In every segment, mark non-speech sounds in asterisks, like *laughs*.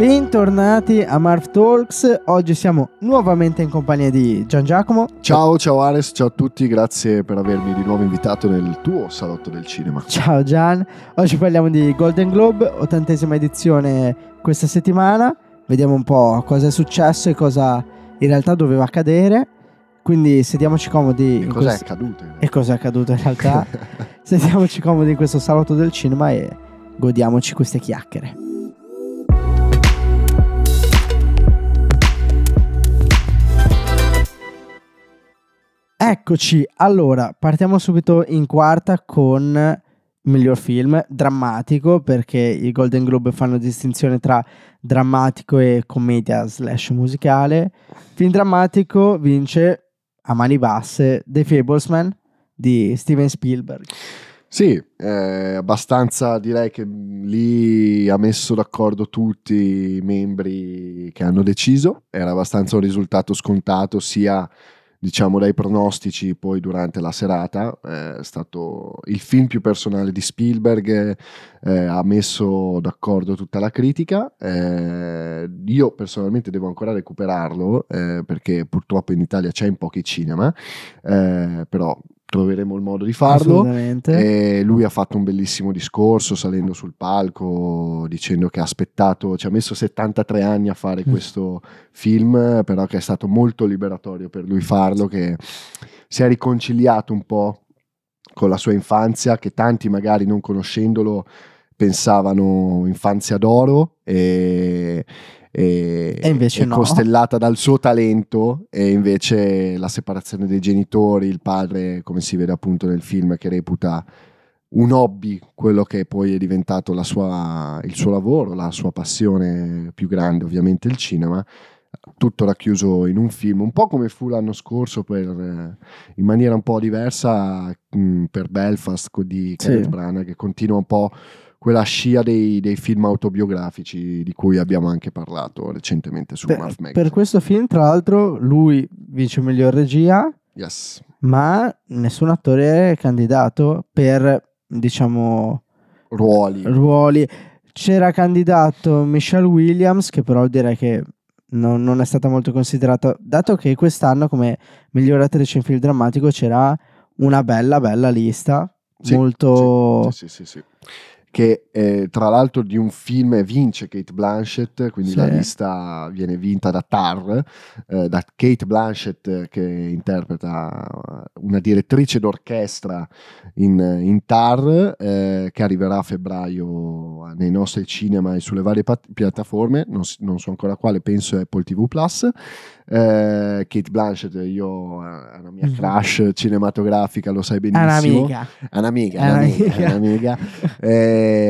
Bentornati a Marv Talks, oggi siamo nuovamente in compagnia di Gian Giacomo. Ciao, ciao Ares, ciao a tutti, grazie per avermi di nuovo invitato nel tuo salotto del cinema. Ciao Gian, oggi parliamo di Golden Globe, ottantesima edizione questa settimana, vediamo un po' cosa è successo e cosa in realtà doveva accadere. Quindi sediamoci comodi. E cosa questo... è accaduto? E cosa è accaduto in realtà? *laughs* sediamoci comodi in questo salotto del cinema e godiamoci queste chiacchiere. Eccoci, allora partiamo subito in quarta con miglior film drammatico perché i Golden Globe fanno distinzione tra drammatico e commedia slash musicale. Film drammatico vince a mani basse The Fablesman di Steven Spielberg. Sì, eh, abbastanza direi che lì ha messo d'accordo tutti i membri che hanno deciso, era abbastanza un risultato scontato sia diciamo dai pronostici poi durante la serata è stato il film più personale di Spielberg eh, ha messo d'accordo tutta la critica eh, io personalmente devo ancora recuperarlo eh, perché purtroppo in Italia c'è in pochi cinema eh, però troveremo il modo di farlo. E lui ha fatto un bellissimo discorso salendo sul palco dicendo che ha aspettato, ci ha messo 73 anni a fare mm. questo film, però che è stato molto liberatorio per lui farlo, che si è riconciliato un po' con la sua infanzia, che tanti magari non conoscendolo pensavano infanzia d'oro e e, e invece è no. costellata dal suo talento e invece la separazione dei genitori, il padre, come si vede appunto nel film, che reputa un hobby, quello che poi è diventato sua, il suo lavoro, la sua passione più grande, ovviamente il cinema, tutto racchiuso in un film, un po' come fu l'anno scorso, per, in maniera un po' diversa, mh, per Belfast di Kenneth sì. Branagh, che continua un po' quella scia dei, dei, film autobiografici di cui abbiamo anche parlato recentemente su per, Magazine. Per questo film, tra l'altro, lui vince miglior regia, yes. ma nessun attore è candidato per, diciamo, ruoli. ruoli. C'era candidato Michelle Williams, che però direi che non, non, è stata molto considerata, dato che quest'anno come miglior attrice in film drammatico c'era una bella, bella lista. Sì, molto... Sì, sì che eh, tra l'altro di un film vince Kate Blanchett, quindi sì. la lista viene vinta da Tar, eh, da Kate Blanchett che interpreta una direttrice d'orchestra in, in Tar, eh, che arriverà a febbraio nei nostri cinema e sulle varie pat- piattaforme, non, non, so ancora quale, penso Apple TV Plus. Eh, Kate Blanchett, io è una mia mm. crush cinematografica, lo sai benissimo. È un'amica. È un'amica. È un'amica. *laughs*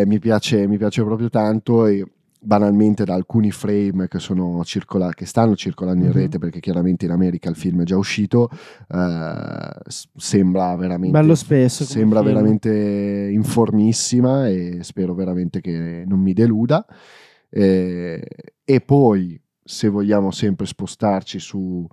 mi, piace, mi piace proprio tanto e banalmente da alcuni frame che, circola- che stanno circolando in mm-hmm. rete perché chiaramente in America il film è già uscito eh, sembra veramente bello spesso sembra veramente informissima e spero veramente che non mi deluda eh, e poi se vogliamo sempre spostarci su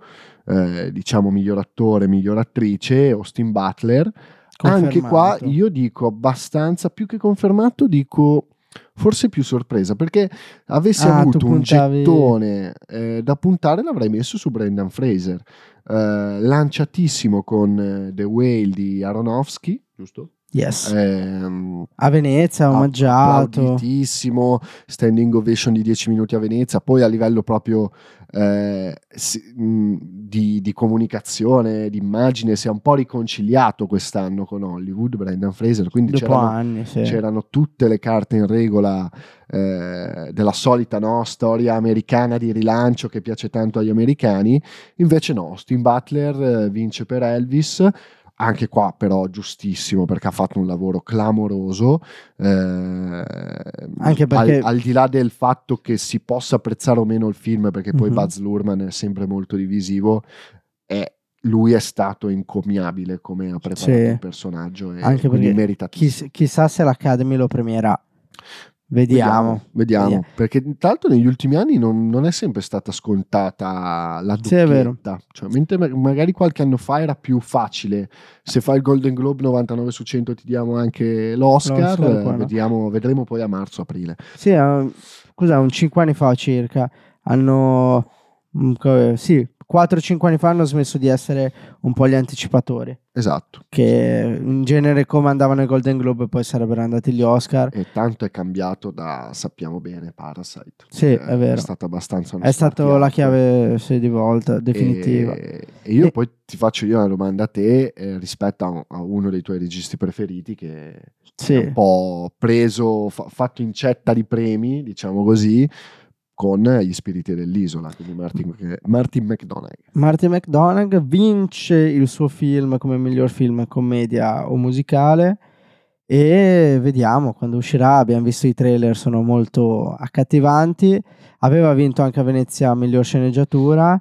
eh, diciamo miglior attore, miglior attrice, Austin Butler. Confermato. Anche qua io dico abbastanza più che confermato, dico forse più sorpresa perché avessi ah, avuto un gettone eh, da puntare l'avrei messo su Brendan Fraser eh, lanciatissimo con eh, The Whale di Aronofsky giusto? Yes. Eh, a Venezia, omaggiato. Applauditissimo, standing ovation di 10 minuti a Venezia, poi a livello proprio eh, di, di, comunicazione, di immagine, si è un po' riconciliato quest'anno con Hollywood, Brendan Fraser, quindi c'erano, anni, sì. c'erano, tutte le carte in regola eh, della solita no, storia americana di rilancio che piace tanto agli americani, invece no, Austin Butler eh, vince per Elvis, anche qua però giustissimo perché ha fatto un lavoro clamoroso eh, anche perché al, al, di là del fatto che si possa apprezzare o meno il film perché poi mm-hmm. Buzz Lurman è sempre molto divisivo è, lui è stato incommiabile come ha preparato sì. il personaggio e anche quindi merita chiss- chissà se l'Academy lo premierà Vediamo, vediamo, vediamo, perché tra l'altro negli ultimi anni non, non è sempre stata scontata la doppietta, sì, cioè, mentre magari qualche anno fa era più facile, se fai il Golden Globe 99 su 100 ti diamo anche l'Oscar, L'Oscar vediamo, vedremo poi a marzo-aprile. Sì, uh, cos'è, un 5 anni fa circa, hanno, mm, sì, 4-5 anni fa hanno smesso di essere un po' gli anticipatori, Esatto. che in genere come andavano ai Golden Globe poi sarebbero andati gli Oscar. E tanto è cambiato da, sappiamo bene, Parasite. Sì, è vero. È stato abbastanza È stata la chiave sì, di volta, definitiva. E, e io E- poi ti faccio io una domanda a te eh, rispetto a, a uno dei tuoi registi preferiti che è Sì. un po' preso, fa- fatto incetta di premi, diciamo così, con gli spiriti dell'isola, quindi Martin, Martin McDonagh. Martin McDonagh vince il suo film come miglior film commedia o musicale e vediamo quando uscirà. Abbiamo visto i trailer, sono molto accattivanti. Aveva vinto anche a Venezia miglior sceneggiatura,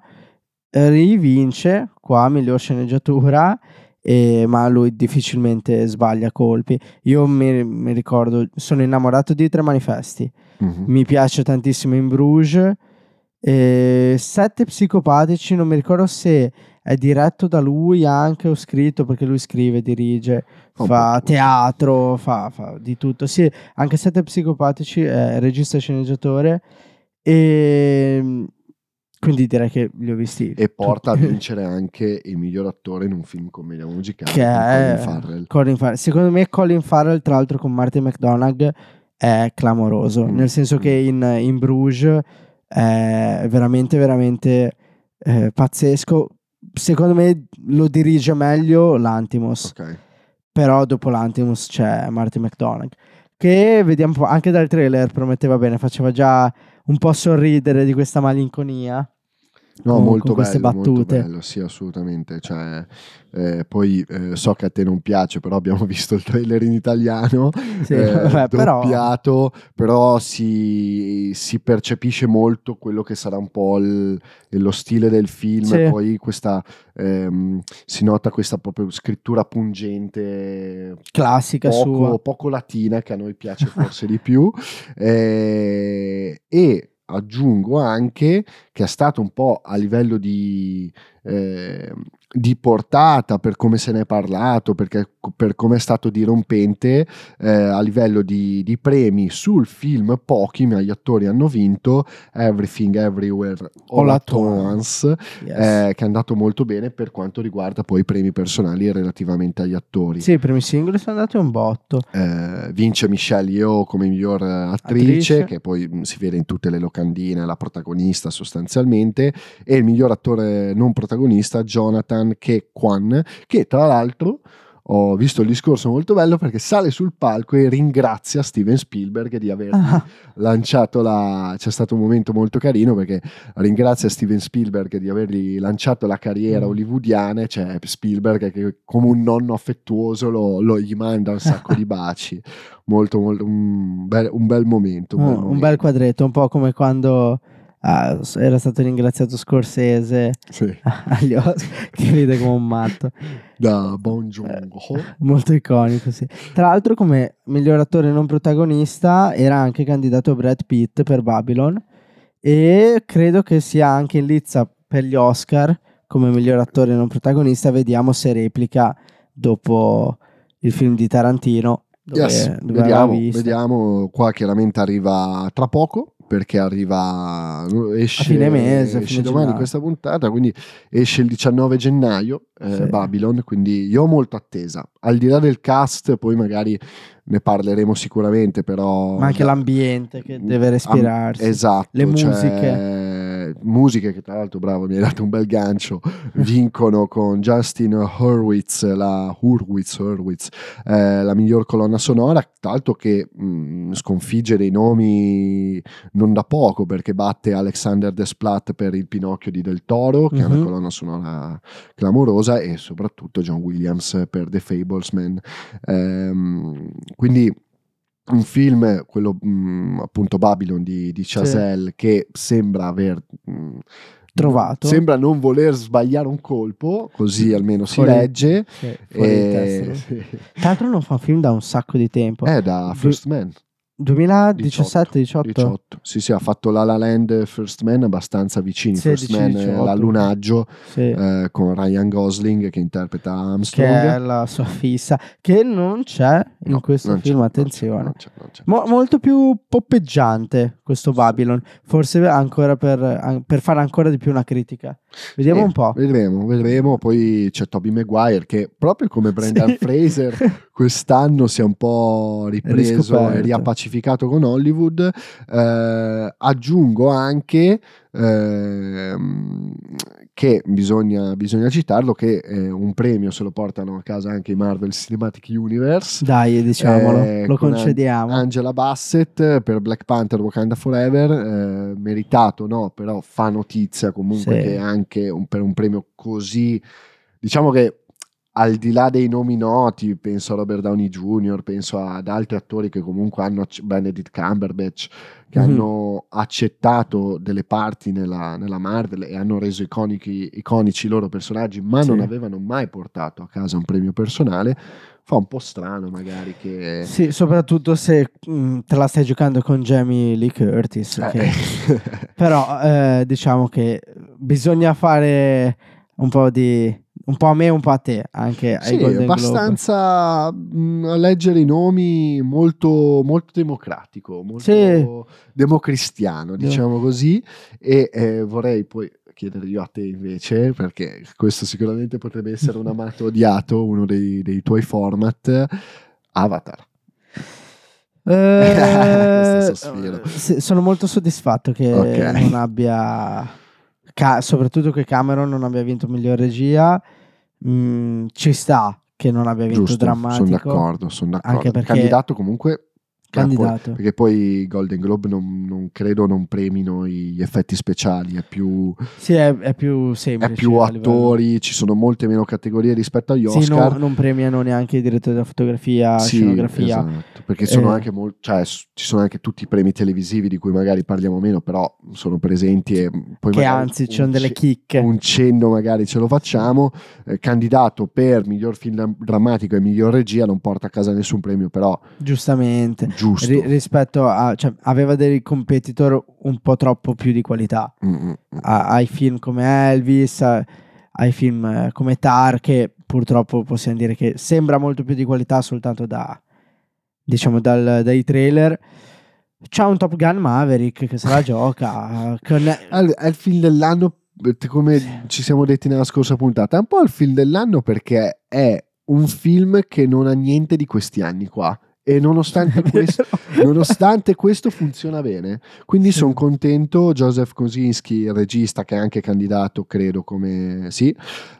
rivince qua miglior sceneggiatura. E- ma lui difficilmente sbaglia colpi. Io mi, mi ricordo, sono innamorato di Tre Manifesti Mhm. mi piace tantissimo in Bruges. E Sette psicopatici, non mi ricordo se è diretto da lui anche o scritto perché lui scrive, dirige, Fa un fa teatro, fa, fa di tutto. Sì, anche Sette psicopatici è regista e sceneggiatore e quindi direi che li ho visti E porta a *laughs* vincere anche il miglior attore in un film commedia musicale che con Colin è Farrell. Colin Farrell. Secondo me Colin Farrell, tra l'altro con Martin McDonagh, è clamoroso, Mm. nel senso che in, in Bruges è veramente, veramente eh, pazzesco. Secondo me lo dirige meglio l'Antimos, Ok. però dopo l'Antimos c'è Martin McDonagh, che vediamo anche dal trailer prometteva bene, faceva già un po' sorridere di questa malinconia. No, con- molto con queste bello, molto battute. bello, sì, assolutamente. Cioè, eh, poi eh, so che a te non piace, però abbiamo *laughs* visto il trailer in italiano, Sì, eh, *laughs* vabbè, però doppiato, però si, si percepisce molto quello che sarà un po' il- lo stile del film, Sì. poi questa, ehm, si nota questa proprio scrittura pungente, classica sua. poco, poco latina che a noi piace *laughs* forse di più eh, e aggiungo anche che è stato un po' a livello di, eh, di portata per come se ne è parlato perché per come è stato dirompente eh, a livello di, di premi sul film pochi ma gli attori hanno vinto Everything Everywhere All, at Once Yes. eh, che è andato molto bene per quanto riguarda poi i premi personali relativamente agli attori Sì, i primi singoli sono andati un botto. eh, vince Michelle Yeoh come miglior attrice, Attrice. che poi mh, si vede in tutte le locandine, la protagonista sostanzialmente, e il miglior attore non protagonista Jonathan Ke Kwan, che tra l'altro ho visto il discorso molto bello perché sale sul palco e ringrazia Steven Spielberg di aver Ah, lanciato la c'è stato un momento molto carino perché ringrazia Steven Spielberg di avergli lanciato la carriera Mm. hollywoodiana c'è Spielberg che come un nonno affettuoso lo, lo- gli manda un sacco di *laughs* baci molto, molto un, bel, un bel momento un bel, un, un momento. bel quadretto, un po' come quando ah, era stato ringraziato Scorsese Sì, *laughs* agli Oscar, che ride come un matto. da Bon Joon-ho Molto iconico, sì. Tra l'altro, come miglior attore non protagonista, era anche candidato Brad Pitt per Babylon. E credo che sia anche in lizza per gli Oscar come miglior attore non protagonista. Vediamo se replica dopo il film di Tarantino. Dove, Yes, dove vediamo, vediamo, qua chiaramente arriva tra poco perché arriva esce, A fine mese, esce fine domani gennaio. questa puntata quindi esce il 19 gennaio eh, Sì. Babylon quindi io ho molto attesa al di là del cast poi magari ne parleremo sicuramente però Ma anche l'ambiente che deve respirarsi. Am- esatto Le cioè, musiche. che tra l'altro bravo mi hai dato un bel gancio vincono con Justin Hurwitz la Hurwitz, Hurwitz eh, la miglior colonna sonora, tra l'altro che mh, sconfigge dei nomi non da poco perché batte Alexander Desplat per il Pinocchio di Del Toro, che è una Mhm. colonna sonora clamorosa, e soprattutto John Williams per The Fablesman. Ehm, quindi un film, quello mh, appunto Babylon di, di Chazelle, che sembra aver... mh, Trovato. Sembra non voler sbagliare un colpo, così almeno si Fuori- legge. Sì, testa, E... lui. *laughs* Tra l'altro non fa un film da un sacco di tempo. È da First Man. 2017-18? 18. Sì, sì, ha fatto La La Land e First Man abbastanza vicini. 16, First Man 18. l'allunaggio Sì. eh, con Ryan Gosling che interpreta che Armstrong. è la sua fissa, che non c'è in No, questo film, non c'è, attenzione. non c'è, non c'è. Mo- molto più poppeggiante questo Babylon, forse ancora per, per fare ancora di più una critica. Vediamo Sì, un po'. Vedremo, vedremo. Poi c'è Toby Maguire che proprio come Brendan Sì. Fraser *laughs* quest'anno si è un po' ripreso e riappacificato con Hollywood. Eh, aggiungo anche ehm, che bisogna, bisogna citarlo che eh, un premio se lo portano a casa anche i Marvel Cinematic Universe. Dai, diciamolo, Eh, lo concediamo. Angela Bassett per Black Panther Wakanda Forever, eh, meritato no, però fa notizia comunque Sì. che anche un- per un premio così, diciamo che al di là dei nomi noti, penso a Robert Downey Jr., penso ad altri attori che comunque hanno, Benedict Cumberbatch, che Mhm. hanno accettato delle parti nella, nella Marvel e hanno reso iconici, iconici i loro personaggi, ma Sì. non avevano mai portato a casa un premio personale, fa un po' strano magari che... Sì, soprattutto se mm, te la stai giocando con Jamie Lee Curtis. Eh, che- *laughs* Però eh, diciamo che bisogna fare un po' di un po' a me, un po' a te, anche ai Sì, Golden Globe. abbastanza mh, a leggere i nomi molto, molto democratico, molto Sì. democristiano, diciamo così. E eh, vorrei poi chiedere io a te invece, perché questo sicuramente potrebbe essere un *laughs* amato odiato, uno dei, dei tuoi format, Avatar. Eh, *laughs* sì, sono molto soddisfatto che Ok. non abbia, ca- soprattutto che Cameron non abbia vinto miglior regia. Mm, ci sta che non abbia vinto Giusto, drammatico. sono d'accordo, sono d'accordo. Anche perché- Candidato comunque... poi- Candidato. perché poi Golden Globe non, non credo non premino gli effetti speciali, è più, Sì, è, è più semplice. è più attori, ci sono molte meno categorie rispetto agli Sì, Oscar. no- non premiano neanche i direttori della fotografia, Sì, scenografia. esatto, perché sono Eh. anche mol- cioè, ci sono anche tutti i premi televisivi di cui magari parliamo meno, però sono presenti e poi Che anzi, ci sono delle chicche. un cenno magari ce lo facciamo. Eh, candidato per miglior film drammatico e miglior regia non porta a casa nessun premio, però Giustamente. Giusto. Ri- rispetto a... Cioè, aveva dei competitor un po' troppo più di qualità. Mm, mm, mm. a- ai film come Elvis, a- ai film eh, come Tar, che purtroppo possiamo dire che sembra molto più di qualità soltanto da, diciamo, dal- dai trailer. C'è un Top Gun Maverick che se la *laughs* gioca. con- È il- è il film dell'anno, eh, come ci siamo detti nella scorsa puntata, è un po' il film dell'anno perché è un film che non ha niente di questi anni qua. E nonostante *laughs* questo, nonostante questo funziona bene. Quindi Sì. sono contento. Joseph Kosinski, il regista, che è anche candidato, credo, come sì.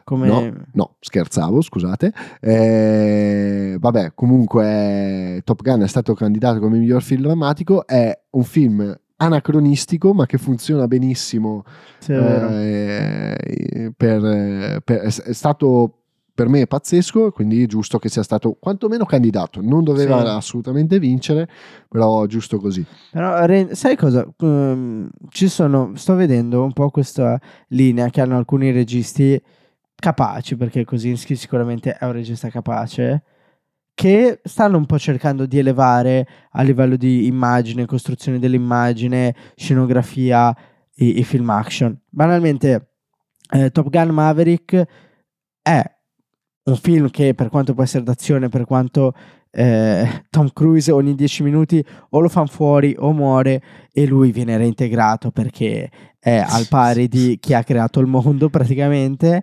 come No, no, scherzavo, scusate. Eh, vabbè, comunque Top Gun è stato candidato come miglior film drammatico. È un film anacronistico, ma che funziona benissimo sì, è eh, per- per- è è stato per me pazzesco, quindi è giusto che sia stato quantomeno candidato. Non doveva Sì. assolutamente vincere, però giusto così. Però sai cosa? Ehm, ci sono, sto vedendo un po' questa linea che hanno alcuni registi capaci, perché Kosinski sicuramente è un regista capace, che stanno un po' cercando di elevare a livello di immagine, costruzione dell'immagine, scenografia, i, i film action. Banalmente, eh, Top Gun Maverick è un film che per quanto può essere d'azione, per quanto eh, Tom Cruise ogni 10 minuti o lo fanno fuori o muore e lui viene reintegrato perché è al pari di chi ha creato il mondo *laughs* praticamente.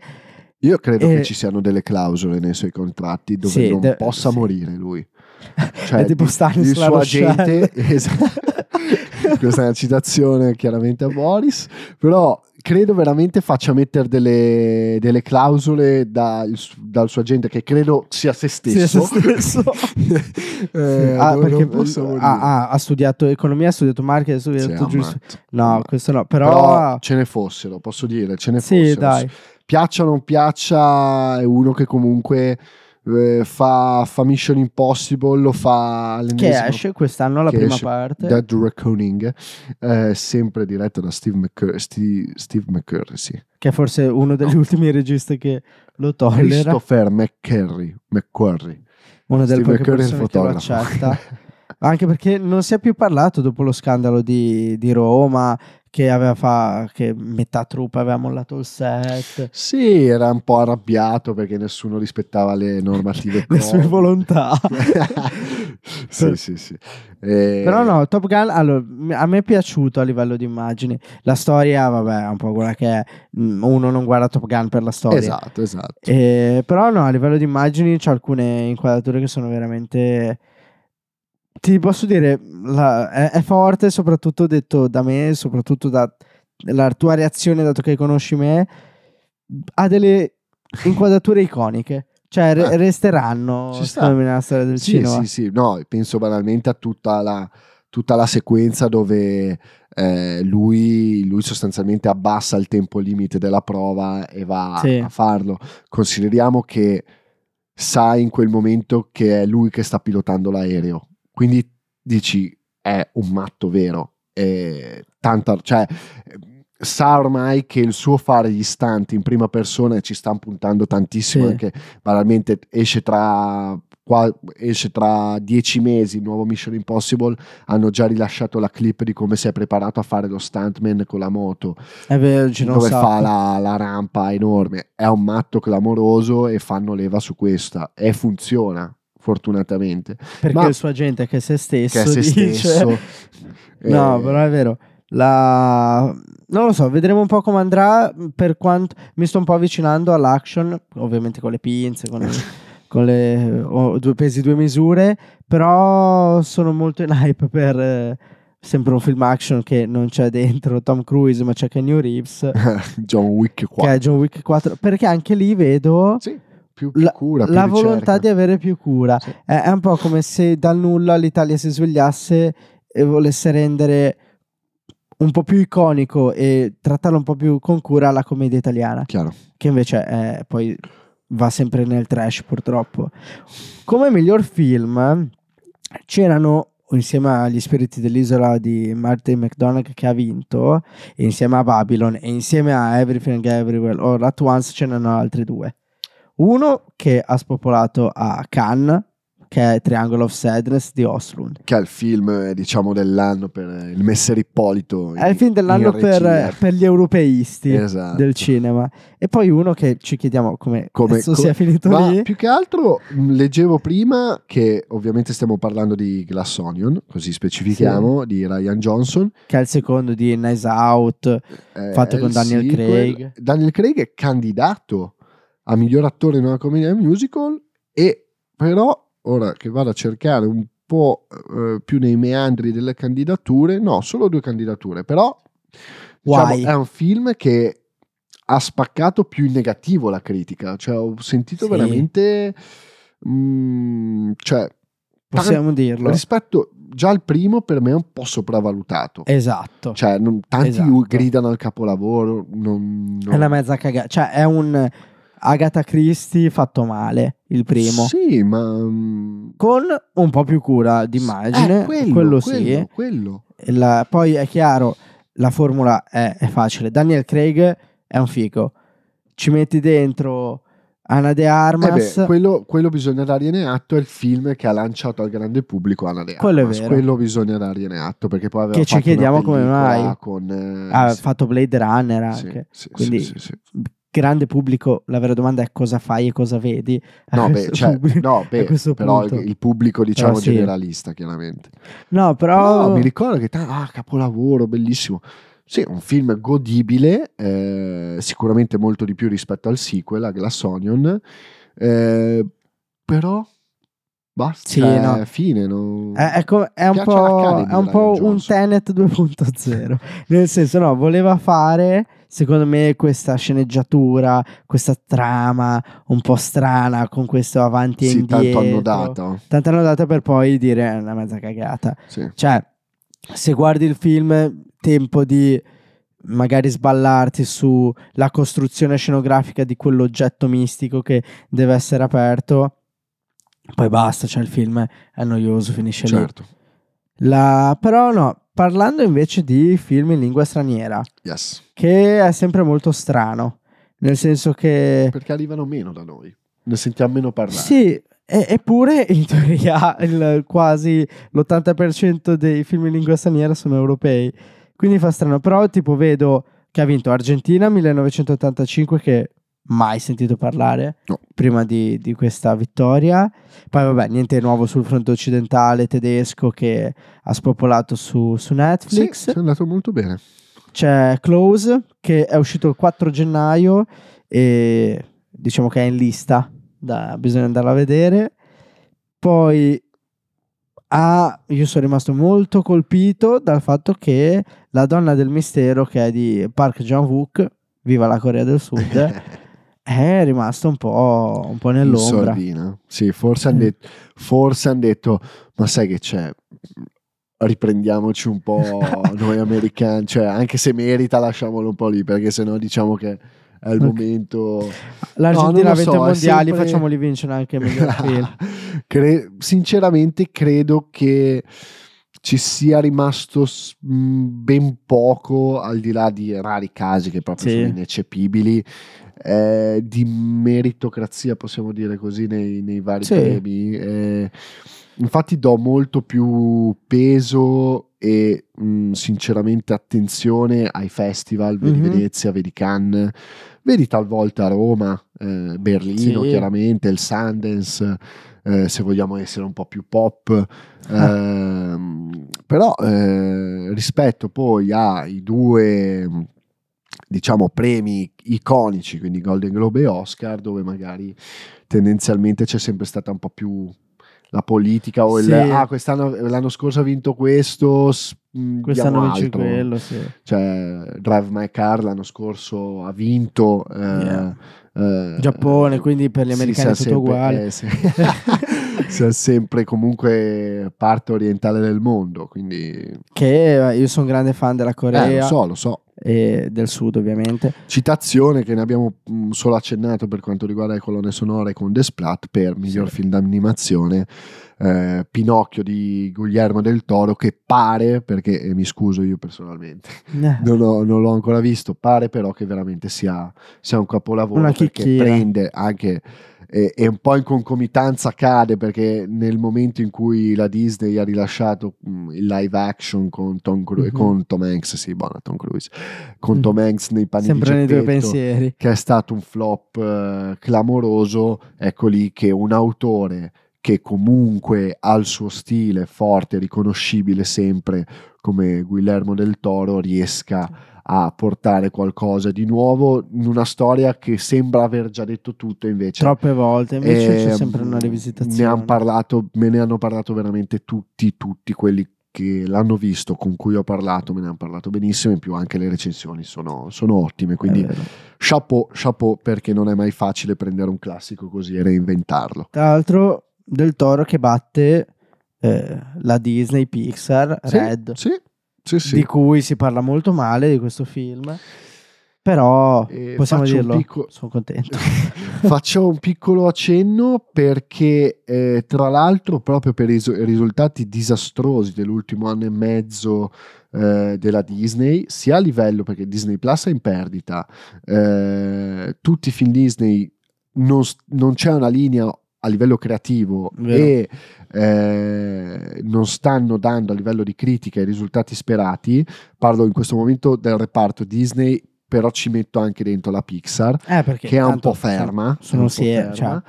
Io credo Eh, che ci siano delle clausole nei suoi contratti dove Sì, non de- possa sì. morire lui. *laughs* è tipo il- Stanis il suo agente, esatto. *laughs* questa è una citazione chiaramente a Boris, però credo veramente faccia mettere delle, delle clausole dal, dal suo agente che credo sia se Sia stesso. se stesso. *laughs* Eh, Ah, perché ah, ah, ha studiato economia, ha studiato marketing, ha studiato giusto. No, questo no, però, Però ce ne fossero, posso dire, ce ne sì, fossero. dai. Piaccia o non piaccia, è uno che comunque eh, fa, fa Mission Impossible, lo fa Che all'ennesimo esce quest'anno la che prima esce parte. Dead Reckoning, eh, sempre diretto da Steve, McCur- Steve, Steve McCurry, sì. che è forse uno degli ultimi registi che lo tollera. Christopher McCurry, McQuarrie. Una delle poche persone che lo accetta. *laughs* Anche perché non si è più parlato dopo lo scandalo di, di Roma, che aveva fa, che metà truppa aveva mollato il set. Sì, era un po' arrabbiato perché nessuno rispettava le normative. *laughs* Le sue volontà. *laughs* sì, sì, sì. Eh, Però no, Top Gun, allora, a me è piaciuto a livello di immagini. La storia, vabbè, è un po' quella che è. Uno non guarda Top Gun per la storia. Esatto, esatto. Eh, però no, a livello di immagini c'è alcune inquadrature che sono veramente... Ti posso dire, la- è, è forte, soprattutto detto da me, soprattutto da la tua reazione, dato che conosci me, ha delle *laughs* inquadrature iconiche. Cioè, re- Eh, resteranno nella storia del Sì, cinema. sì, sì, no, penso banalmente a tutta la, tutta la sequenza dove eh, lui, lui sostanzialmente abbassa il tempo limite della prova e va Sì. a farlo. Consideriamo che sa in quel momento che è lui che sta pilotando l'aereo, quindi dici è un matto vero. E tanta, cioè, sa ormai che il suo fare gli istanti in prima persona ci sta puntando tantissimo Sì. anche banalmente esce tra qua- esce tra dieci mesi il nuovo Mission Impossible hanno già rilasciato la clip di come si è preparato a fare lo stuntman con la moto È vero, dove fa la, la rampa enorme è un matto clamoroso e fanno leva su questa e funziona fortunatamente Perché Ma- il suo agente che è se stesso che è se dice... stesso *laughs* No, eh, però è vero. La... Non lo so, vedremo un po' come andrà. Per quanto mi sto un po' avvicinando all'action, ovviamente con le pinze, con, *laughs* con le oh, due pesi, due misure. Però sono molto in hype per eh, sempre un film action che non c'è dentro Tom Cruise, ma c'è Kenny Reeves, *laughs* John Wick qua che è John Wick 4. Perché anche lì vedo sì, più, più la, cura più la ricerca. volontà di avere più cura. Sì. È, è un po' come se dal nulla l'Italia si svegliasse e volesse rendere un po' più iconico e trattarlo un po' più con cura la commedia italiana, chiaro che invece è, poi va sempre nel trash purtroppo. Come miglior film c'erano insieme agli spiriti dell'isola di Martin McDonagh che ha vinto insieme a Babylon e insieme a Everything Everywhere All At Once ce n'erano altri due uno che ha spopolato a Cannes che è Triangle of Sadness di Oslund che è il film eh, diciamo dell'anno per eh, il Messer Ippolito è il film dell'anno per, regia. per gli europeisti Esatto. del cinema e poi uno che ci chiediamo come, Come- co- sia finito Ma lì più che altro mh, leggevo prima che ovviamente stiamo parlando di Glass Onion, così specifichiamo, di Ryan Johnson. che è il secondo di Nice Out eh, Fatto con Daniel sequel. Craig. Daniel Craig è candidato a miglior attore in una commedia musical e però ora che vado a cercare un po' eh, più nei meandri delle candidature, no, solo due candidature, però diciamo, è un film che ha spaccato più in negativo la critica, cioè ho sentito Sì. veramente mm, cioè possiamo dirlo rispetto già al primo per me è un po' sopravvalutato. esatto Cioè, non- tanti Esatto. gridano al capolavoro, non, è una mezza cagata cioè è un Agatha Christie fatto male il primo Sì, ma mm, con un po' più cura d'immagine eh, quello, quello, quello, sì quello. E la- poi è chiaro, la formula è, è facile. Daniel Craig è un figo. Ci metti dentro Ana de Eh Armas. beh, quello, quello bisogna dargliene atto, è il film che ha lanciato al grande pubblico Anna De Quello è Armas. vero. Quello bisogna dargliene atto, perché poi aveva Che ci chiediamo come mai. Con, eh, ha sì, fatto Blade Runner sì, anche. sì, Quindi sì, sì, sì. Grande pubblico. La vera domanda è cosa fai e cosa vedi. *laughs* No, beh, cioè, no, *laughs* beh, però punto. il, pubblico, diciamo, Però sì. generalista, chiaramente. No, Però però. mi ricordo che ah, capolavoro, bellissimo. Sì, un film godibile, eh, sicuramente molto di più rispetto al sequel, a Glass Onion, eh, però basta, Sì, cioè, no. fine. no? È, è co- è un po', è un, po' un. Tenet 2.0. *laughs* Nel senso, no, voleva fare, secondo me, questa sceneggiatura, questa trama un po' strana con questo avanti e Sì, indietro. tanto annodata. Tanto annodata per poi dire è una mezza cagata. Sì. Cioè, se guardi il film, tempo di magari sballarti sulla costruzione scenografica di quell'oggetto mistico che deve essere aperto. Poi basta, cioè il film è noioso, finisce lì. Certo. La- Però no, parlando invece di film in lingua straniera, Yes. che è sempre molto strano, nel senso che Perché arrivano meno da noi. Ne sentiamo meno parlare. sì, E- eppure, in teoria, il, quasi l'80% dei film in lingua straniera sono europei. Quindi fa strano. Però, tipo, vedo che ha vinto Argentina 1985, che mai sentito parlare No. prima di, di questa vittoria. Poi, vabbè, niente nuovo sul fronte occidentale tedesco che ha spopolato su, su Sì, Netflix. è andato molto bene. C'è Close che è uscito il 4 gennaio e diciamo che è in lista, da- bisogna andarla a vedere. Poi ah, io sono rimasto molto colpito dal fatto che la donna del mistero che è di Park Jang-wook, viva la Corea del Sud, *laughs* è rimasta un po', un po' nell'ombra. sordina. Sì, forse hanno Mm. detto, han detto, ma sai che c'è? Riprendiamoci un po' *laughs* noi americani, cioè anche se merita lasciamolo un po' lì, perché sennò diciamo che è il Ok. momento... L'Argentina No, ha lo vinto so, i mondiali, sempre- facciamoli vincere anche il miglior film. *laughs* Cre- sinceramente credo che ci sia rimasto mh, ben poco, al di là di rari casi che proprio Sì. sono ineccepibili, eh, di meritocrazia, possiamo dire così, nei, nei vari Sì. premi. Eh, infatti do molto più peso e mh, sinceramente attenzione ai festival, vedi Mhm. Venezia, vedi Cannes, vedi talvolta Roma, eh, Berlino Sì. chiaramente, il Sundance, eh, se vogliamo essere un po' più pop. Ehm, però eh, rispetto poi ai due diciamo premi iconici quindi Golden Globe e Oscar dove magari tendenzialmente c'è sempre stata un po' più la politica o il Sì. ah quest'anno l'anno scorso ha vinto questo mh, Quest'anno vince altro. quello, sì. cioè Drive My Car l'anno scorso ha vinto eh, Yeah. eh, Giappone, quindi per gli sì, americani è siamo tutto sempre- uguale. eh, sì. *laughs* siamo sempre comunque parte orientale del mondo quindi Che eh, io sono grande fan della eh, Corea lo so lo so e del Sud, ovviamente. Citazione che ne abbiamo mh, solo accennato per quanto riguarda le colonne sonore con The Splat per miglior Sì. film d'animazione eh, Pinocchio di Guglielmo del Toro che pare, perché eh, mi scuso io personalmente, Eh, non, ho- non l'ho ancora visto, pare però che veramente sia, sia un capolavoro Una perché chicchina. prende anche e, e un po' in concomitanza cade perché nel momento in cui la Disney ha rilasciato mh, il live action con Tom, Cru- Mhm. con Tom Hanks, sì, buona Tom Cruise, con Mhm. Tom Hanks nei panni Sempre di nei tuoi Geppetto, pensieri. che è stato un flop eh, clamoroso, ecco lì che un autore che comunque ha il suo stile forte, riconoscibile sempre come Guillermo del Toro, riesca a portare qualcosa di nuovo in una storia che sembra aver già detto tutto invece Troppe volte, invece c'è Ehm, sempre una Ne rivisitazione. han parlato, me ne hanno parlato veramente tutti, tutti quelli che l'hanno visto, con cui ho parlato, me ne hanno parlato benissimo. In più, anche le recensioni sono, sono ottime. Quindi, chapeau, chapeau, perché non è mai facile prendere un classico così e reinventarlo. Tra l'altro, Del Toro che batte eh, la Disney Pixar Sì, Red, Sì, sì, sì. di cui si parla molto male di questo film. Però Eh, possiamo dirlo, piccolo- sono contento. *laughs* Faccio un piccolo accenno perché, eh, tra l'altro, proprio per i risu- i risultati disastrosi dell'ultimo anno e mezzo eh, della Disney, sia a livello perché Disney Plus è in perdita, eh, tutti i film Disney non, non c'è una linea a livello creativo Vero. e eh, non stanno dando a livello di critica i risultati sperati. Parlo in questo momento del reparto Disney, però ci metto anche dentro la Pixar Eh, che è un po' ferma, Sono, è sì, po' eh, ferma.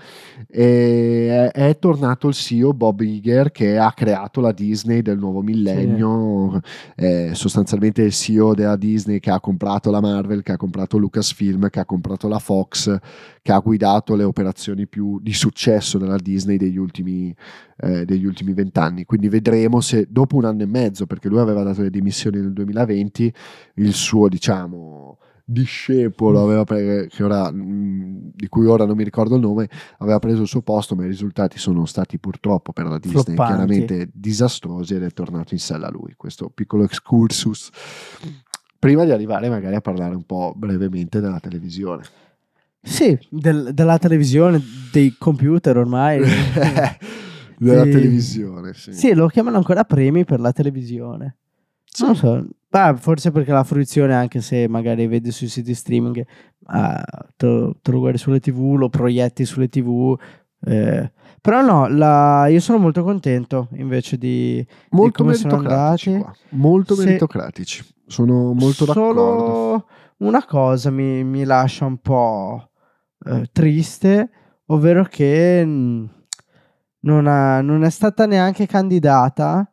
è, è tornato il CEO Bob Iger che ha creato la Disney del nuovo millennio, è sostanzialmente il CEO della Disney che ha comprato la Marvel, che ha comprato Lucasfilm, che ha comprato la Fox, che ha guidato le operazioni più di successo della Disney degli ultimi eh, degli ultimi vent'anni. Quindi vedremo se dopo un anno e mezzo, perché lui aveva dato le dimissioni nel 2020, il suo diciamo discepolo aveva pre- che ora, mh, di cui ora non mi ricordo il nome aveva preso il suo posto ma i risultati sono stati purtroppo per la Disney Floppanti. chiaramente disastrosi ed è tornato in sella lui questo piccolo excursus prima di arrivare magari a parlare un po' brevemente della televisione sì, del- della televisione, dei computer ormai. *laughs* *laughs* della Sì. televisione sì. sì, lo chiamano ancora premi per la televisione. Non lo so, Beh, forse perché la fruizione, anche se magari vedi sui siti streaming, ah, te, te lo guardi sulle tv, lo proietti sulle tv, Eh, però no, la- io sono molto contento invece di... Molto come sono meritocratici. Molto Sì. meritocratici. Sono molto d'accordo. Solo una cosa mi, mi lascia un po' eh, triste, ovvero che mh, non, ha- non è stata neanche candidata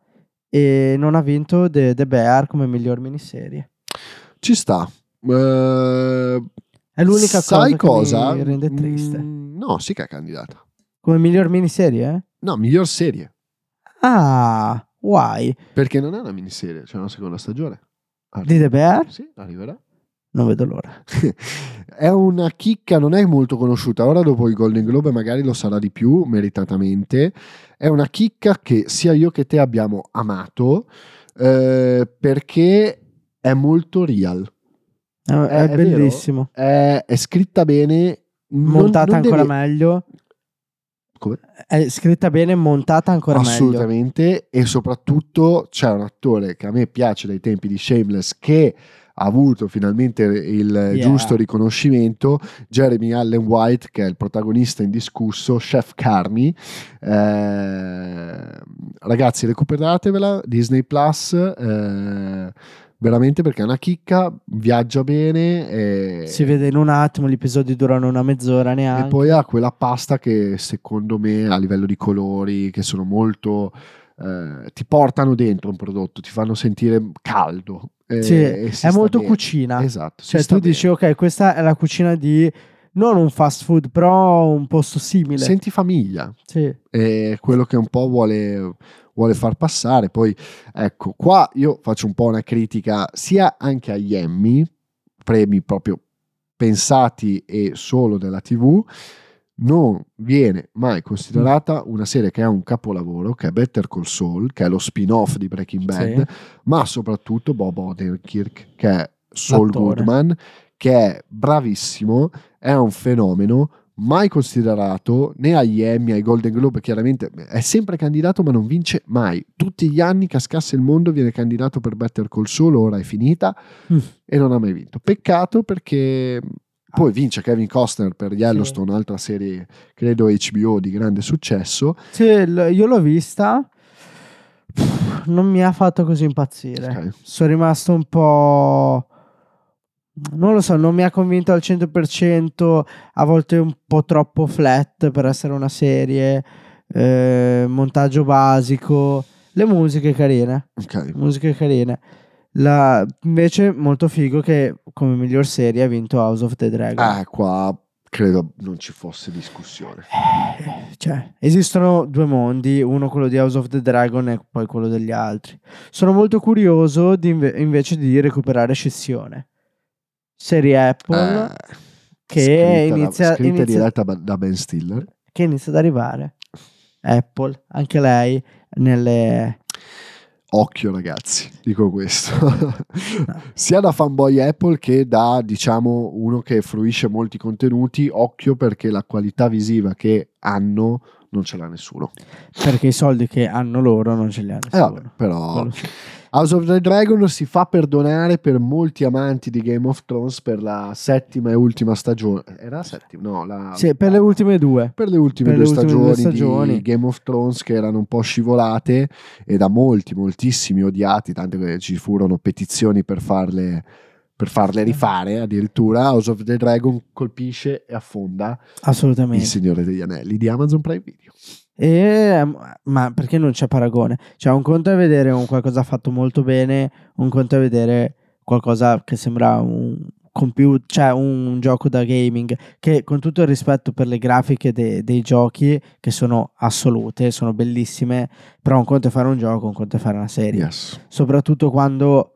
e non ha vinto The, The Bear come miglior miniserie. Ci sta. Eh, È l'unica sai cosa, cosa? che mi rende triste. Mm, no, sì che è candidata. Come miglior miniserie? eh? No, miglior serie. Ah, why? Perché non è una miniserie, c'è una seconda stagione. Di The Bear? Sì, arriverà. Non vedo l'ora. *laughs* è una chicca, non è molto conosciuta. Ora, dopo il Golden Globe, magari lo sarà di più, meritatamente. È una chicca che sia io che te abbiamo amato eh, perché è molto real. È, è è vero? bellissimo. È, è scritta bene, non- Montata non ancora deve- meglio. Come? È scritta bene, montata ancora meglio. Assolutamente, e soprattutto c'è un attore che a me piace dai tempi di Shameless che ha avuto finalmente il Yeah. giusto riconoscimento, Jeremy Allen White che è il protagonista indiscusso, Chef Carmi. Eh, ragazzi, recuperatevela, Disney Plus, eh, veramente perché è una chicca, viaggia bene e, Si vede in un attimo, gli episodi durano una mezz'ora e neanche. poi ha quella pasta che secondo me a livello di colori, che sono molto... eh, ti portano dentro un prodotto, ti fanno sentire caldo. eh, Sì, e è molto bene. cucina. Esatto. Cioè, tu dici, bene. ok, questa è la cucina di non un fast food, però un posto simile. Senti famiglia, Sì. è quello che un po' vuole, vuole far passare. Poi, ecco, qua io faccio un po' una critica sia anche agli Emmy, premi proprio pensati e solo della TV. Non viene mai considerata una serie che è un capolavoro, che è Better Call Saul, che è lo spin-off di Breaking Bad, Sì. ma soprattutto Bob Odenkirk, che è Saul L'attore. Goodman, che è bravissimo, è un fenomeno, mai considerato né agli Emmy, ai Golden Globe, chiaramente è sempre candidato ma non vince mai. Tutti gli anni cascasse il mondo viene candidato per Better Call Saul, ora è finita Mm. e non ha mai vinto. Peccato perché poi vince Kevin Costner per Yellowstone, altra serie credo HBO di grande successo. Sì, io l'ho vista. Non mi ha fatto così impazzire. Ok. Sono rimasto un po'. Non lo so, non mi ha convinto al 100%. A volte un po' troppo flat per essere una serie. eh, montaggio basico. Le musiche carine. Ok. Musiche carine. La- invece, molto figo che come miglior serie ha vinto House of the Dragon. Eh, qua credo non ci fosse discussione. Eh, Cioè, esistono due mondi, uno quello di House of the Dragon e poi quello degli altri. Sono molto curioso di inve- invece di recuperare Scissione. Serie Apple Eh, che scritta da- inizia, scritta e inizia- diretta da Ben Stiller. che inizia ad arrivare. Apple, anche lei nelle... Occhio ragazzi, dico questo. *laughs* *laughs* Sia da fanboy Apple che da, diciamo, uno che fruisce molti contenuti, occhio perché la qualità visiva che hanno non ce l'ha nessuno. perché i soldi che hanno loro non ce li hanno. Eh nessuno. però Quello sì. House of the Dragon si fa perdonare per molti amanti di Game of Thrones per la settima e ultima stagione. Era la settima? No, la... Sì, per le ultime due. per le ultime, per due, le ultime stagioni due stagioni. di Game of Thrones che erano un po' scivolate e da molti, moltissimi odiati, tanto che ci furono petizioni per farle, per farle rifare addirittura. House of the Dragon colpisce e affonda il Assolutamente. Signore degli Anelli di Amazon Prime Video. E, ehm, ma perché non c'è paragone? Cioè, un conto è vedere un qualcosa fatto molto bene, un conto è vedere qualcosa che sembra un computer, cioè un gioco da gaming, che con tutto il rispetto per le grafiche de- dei giochi, che sono assolute, sono bellissime, però un conto è fare un gioco, un conto è fare una serie. Yes. Soprattutto quando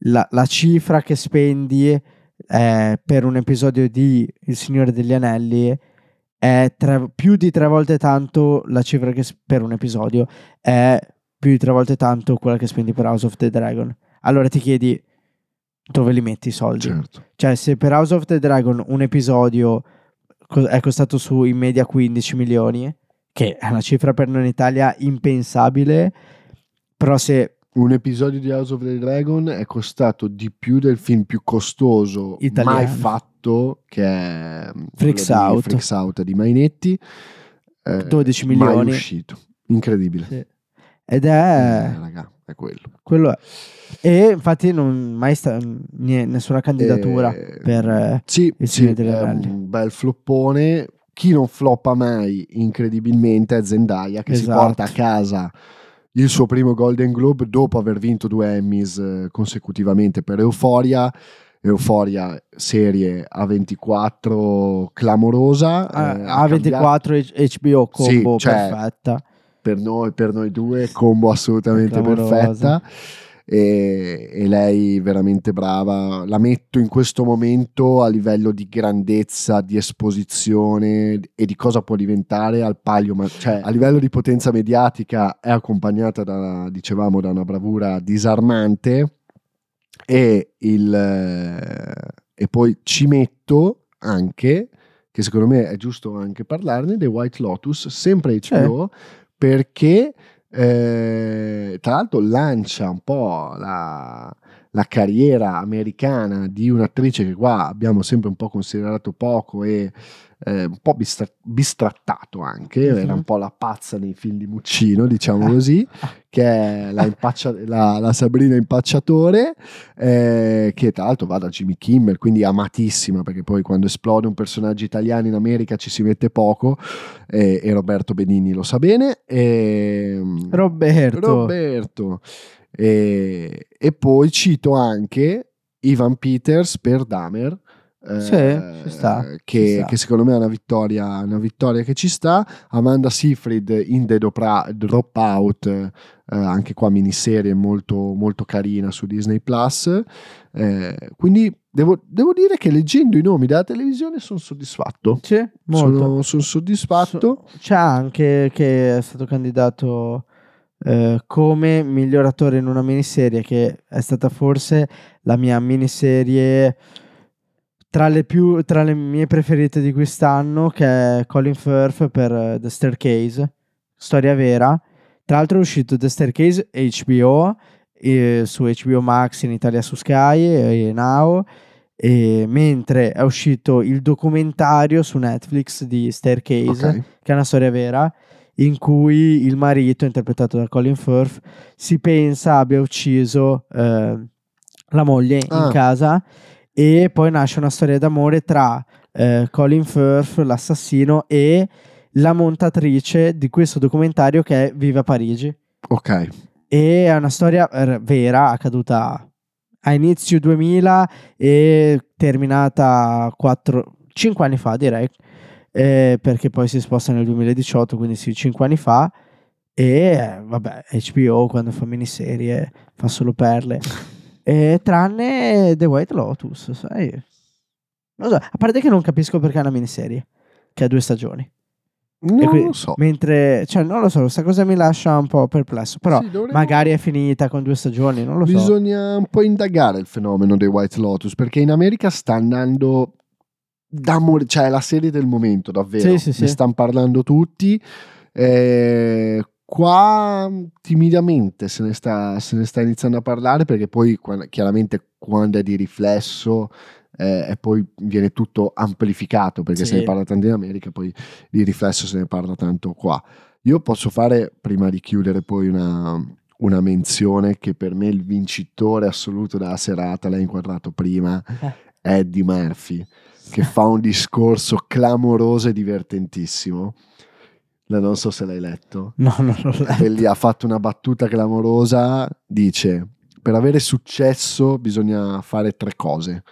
la, la cifra che spendi eh, per un episodio di Il Signore degli Anelli è tre- più di tre volte tanto la cifra che per un episodio è più di tre volte tanto quella che spendi per House of the Dragon. Allora ti chiedi dove li metti i soldi? Certo. Cioè, se per House of the Dragon un episodio è costato su in media 15 milioni, che è una cifra per noi in Italia impensabile, però se Un episodio di House of the Dragon è costato di più del film più costoso Italiano. mai fatto, che è mm, Freaks Out. Freaks Out di Mainetti. eh, 12 mai milioni. uscito. Incredibile. Sì. Ed è... Eh, raga, è quello. quello è. E infatti non mai sta nessuna candidatura Eh, per... eh, Sì, il sì, è Anelli. un bel floppone. Chi non floppa mai, incredibilmente, è Zendaya che si Esatto. porta a casa il suo primo Golden Globe dopo aver vinto due Emmys eh, consecutivamente per Euphoria. Euphoria serie A24 clamorosa. eh, ha A- A24 H- HBO Sì, combo cioè, perfetta. per noi, per noi due, combo assolutamente Clamorosa. perfetta. E, e lei veramente brava. La metto in questo momento a livello di grandezza, di esposizione e di cosa può diventare al palio, ma cioè a livello di potenza mediatica è accompagnata da, dicevamo, da una bravura disarmante. E, il, eh, e poi ci metto anche, che secondo me è giusto anche parlarne, The White Lotus, sempre HBO, perché eh, tra l'altro lancia un po' la, la carriera americana di un'attrice che qua abbiamo sempre un po' considerato poco e eh, un po' bistra- bistrattato anche, Mhm. era un po' la pazza nei film di Muccino, diciamo *laughs* così, che è la, impaccia- la- la Sabrina Impacciatore, eh, che tra l'altro va da Jimmy Kimmel, quindi amatissima, perché poi quando esplode un personaggio italiano in America ci si mette poco, eh, e Roberto Benigni lo sa bene. E, Roberto. Roberto. E, e poi cito anche Ivan Peters per Damer. Eh, Sì, sta, Che, che secondo me è una vittoria, una vittoria che ci sta. Amanda Seyfried in The Dopra- Dropout, eh, anche qua miniserie molto, molto carina su Disney Plus. Eh, quindi devo, devo dire che leggendo i nomi della televisione sono soddisfatto. Sì. Sono, sono soddisfatto. C'è anche che è stato candidato eh, come miglior attore in una miniserie, che è stata forse la mia miniserie tra le, più, tra le mie preferite di quest'anno, che è Colin Firth per eh, The Staircase, storia vera. Tra l'altro è uscito The Staircase HBO, eh, su HBO Max in Italia su Sky e Now, e mentre è uscito il documentario su Netflix di Staircase, Ok. che è una storia vera, in cui il marito, interpretato da Colin Firth, si pensa abbia ucciso eh, la moglie Ah. in casa e poi nasce una storia d'amore tra eh, Colin Firth, l'assassino, e la montatrice di questo documentario che è Viva Parigi. Ok. E è una storia eh, vera, accaduta a inizio 2000 e terminata 4, 5 anni fa, direi, eh, perché poi si sposta nel 2018, quindi sì, 5 anni fa. E vabbè, HBO quando fa miniserie fa solo perle. *laughs* E tranne The White Lotus, sai? Non so, a parte che non capisco perché è una miniserie, che ha due stagioni. Non E qui- lo so. Mentre, cioè, non lo so, questa cosa mi lascia un po' perplesso. Però Sì, dovremmo- magari è finita con due stagioni, non lo so. Bisogna un po' indagare il fenomeno dei White Lotus perché in America sta andando da mor- cioè è la serie del momento davvero. Sì, sì, sì. Ne stanno parlando tutti. Eh, qua timidamente se ne, sta, se ne sta iniziando a parlare perché poi chiaramente quando è di riflesso eh, e poi viene tutto amplificato perché Sì. se ne parla tanto in America poi di riflesso se ne parla tanto qua. Io posso fare, prima di chiudere, poi una, una menzione che per me il vincitore assoluto della serata, l'hai inquadrato prima, è Eddie Murphy, che fa un discorso clamoroso e divertentissimo. No, Non so se l'hai letto. *laughs* No, non l'ho letto. E lì ha fatto una battuta clamorosa, dice, per avere successo bisogna fare tre cose.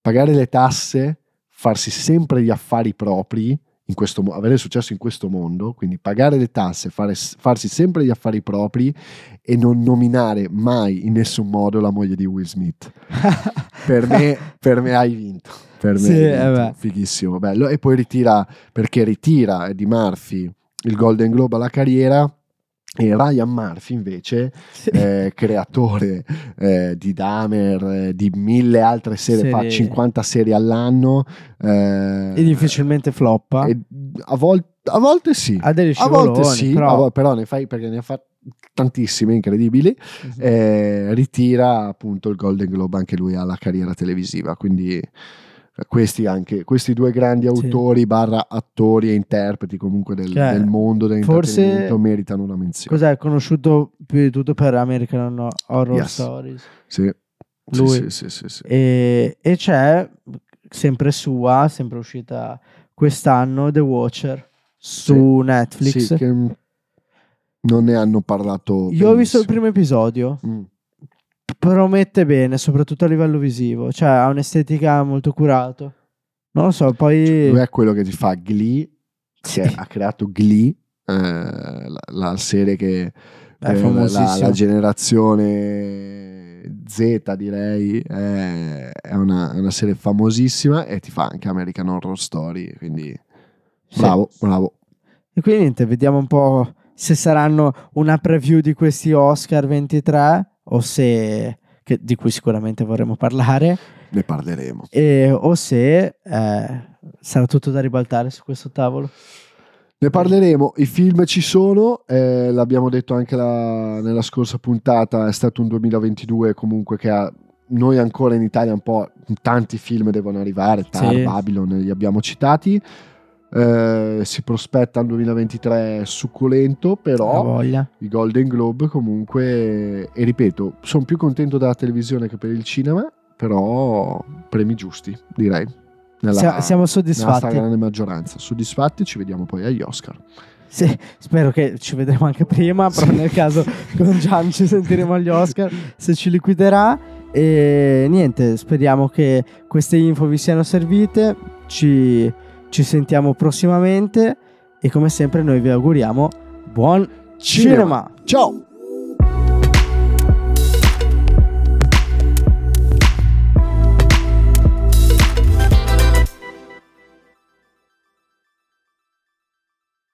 Pagare le tasse, farsi sempre gli affari propri, in questo avere successo in questo mondo, quindi pagare le tasse, fare- farsi sempre gli affari propri e non nominare mai in nessun modo la moglie di Will Smith. *laughs* Per me, per me hai vinto. Per me Sì, eh vinto. fighissimo, bello. E poi ritira, perché ritira Eddie Murphy il Golden Globe alla carriera e Ryan Murphy invece Sì. eh, creatore eh, di Dahmer, eh, di mille altre serie, fa Serie. 50 serie all'anno. eh, E difficilmente floppa. e a, vol- a volte sì, ha degli a volte sì, però... a vo- però ne fai perché ne fa tantissime incredibili. Eh, ritira appunto il Golden Globe anche lui alla carriera televisiva, quindi questi, anche, questi due grandi autori, sì. barra attori e interpreti comunque del, cioè, del mondo dell'intrattenimento forse, meritano una menzione. Cos'è conosciuto più di tutto per American Horror yes. Stories? Sì. Lui. Sì, sì, sì, e, e, c'è sempre sua, sempre uscita quest'anno, The Watcher su Netflix. Non ne hanno parlato. Io benissimo. ho visto il primo episodio. Mm promette bene, soprattutto a livello visivo. Cioè, ha un'estetica molto curato. Non lo so, poi... Cioè, lui è quello che ti fa Glee, sì. ha creato Glee, eh, la, la, serie che... È la, la, generazione Z direi è, è una, una, serie famosissima e ti fa anche American Horror Story quindi bravo sì. bravo e quindi niente vediamo un po' se saranno una preview di questi Oscar 23 o se, che, di cui sicuramente vorremmo parlare. Ne parleremo. E, o se eh, sarà tutto da ribaltare su questo tavolo. Ne parleremo, i film ci sono, eh, l'abbiamo detto anche la, nella scorsa puntata, è stato un 2022 comunque che ha, noi ancora in Italia un po' tanti film devono arrivare, Tar, sì. Babylon, li abbiamo citati, eh, si prospetta un 2023 succulento, però i Golden Globe comunque, e ripeto, sono più contento della televisione che per il cinema, però premi giusti, direi. Nella, siamo soddisfatti. Nella grande maggioranza. Soddisfatti, ci vediamo poi agli Oscar. Sì, spero che ci vedremo anche prima, però nel caso con Gian ci sentiremo agli Oscar se ci liquiderà. E niente, speriamo che queste info vi siano servite. Ci ci sentiamo prossimamente e come sempre noi vi auguriamo buon cinema. cinema. Ciao!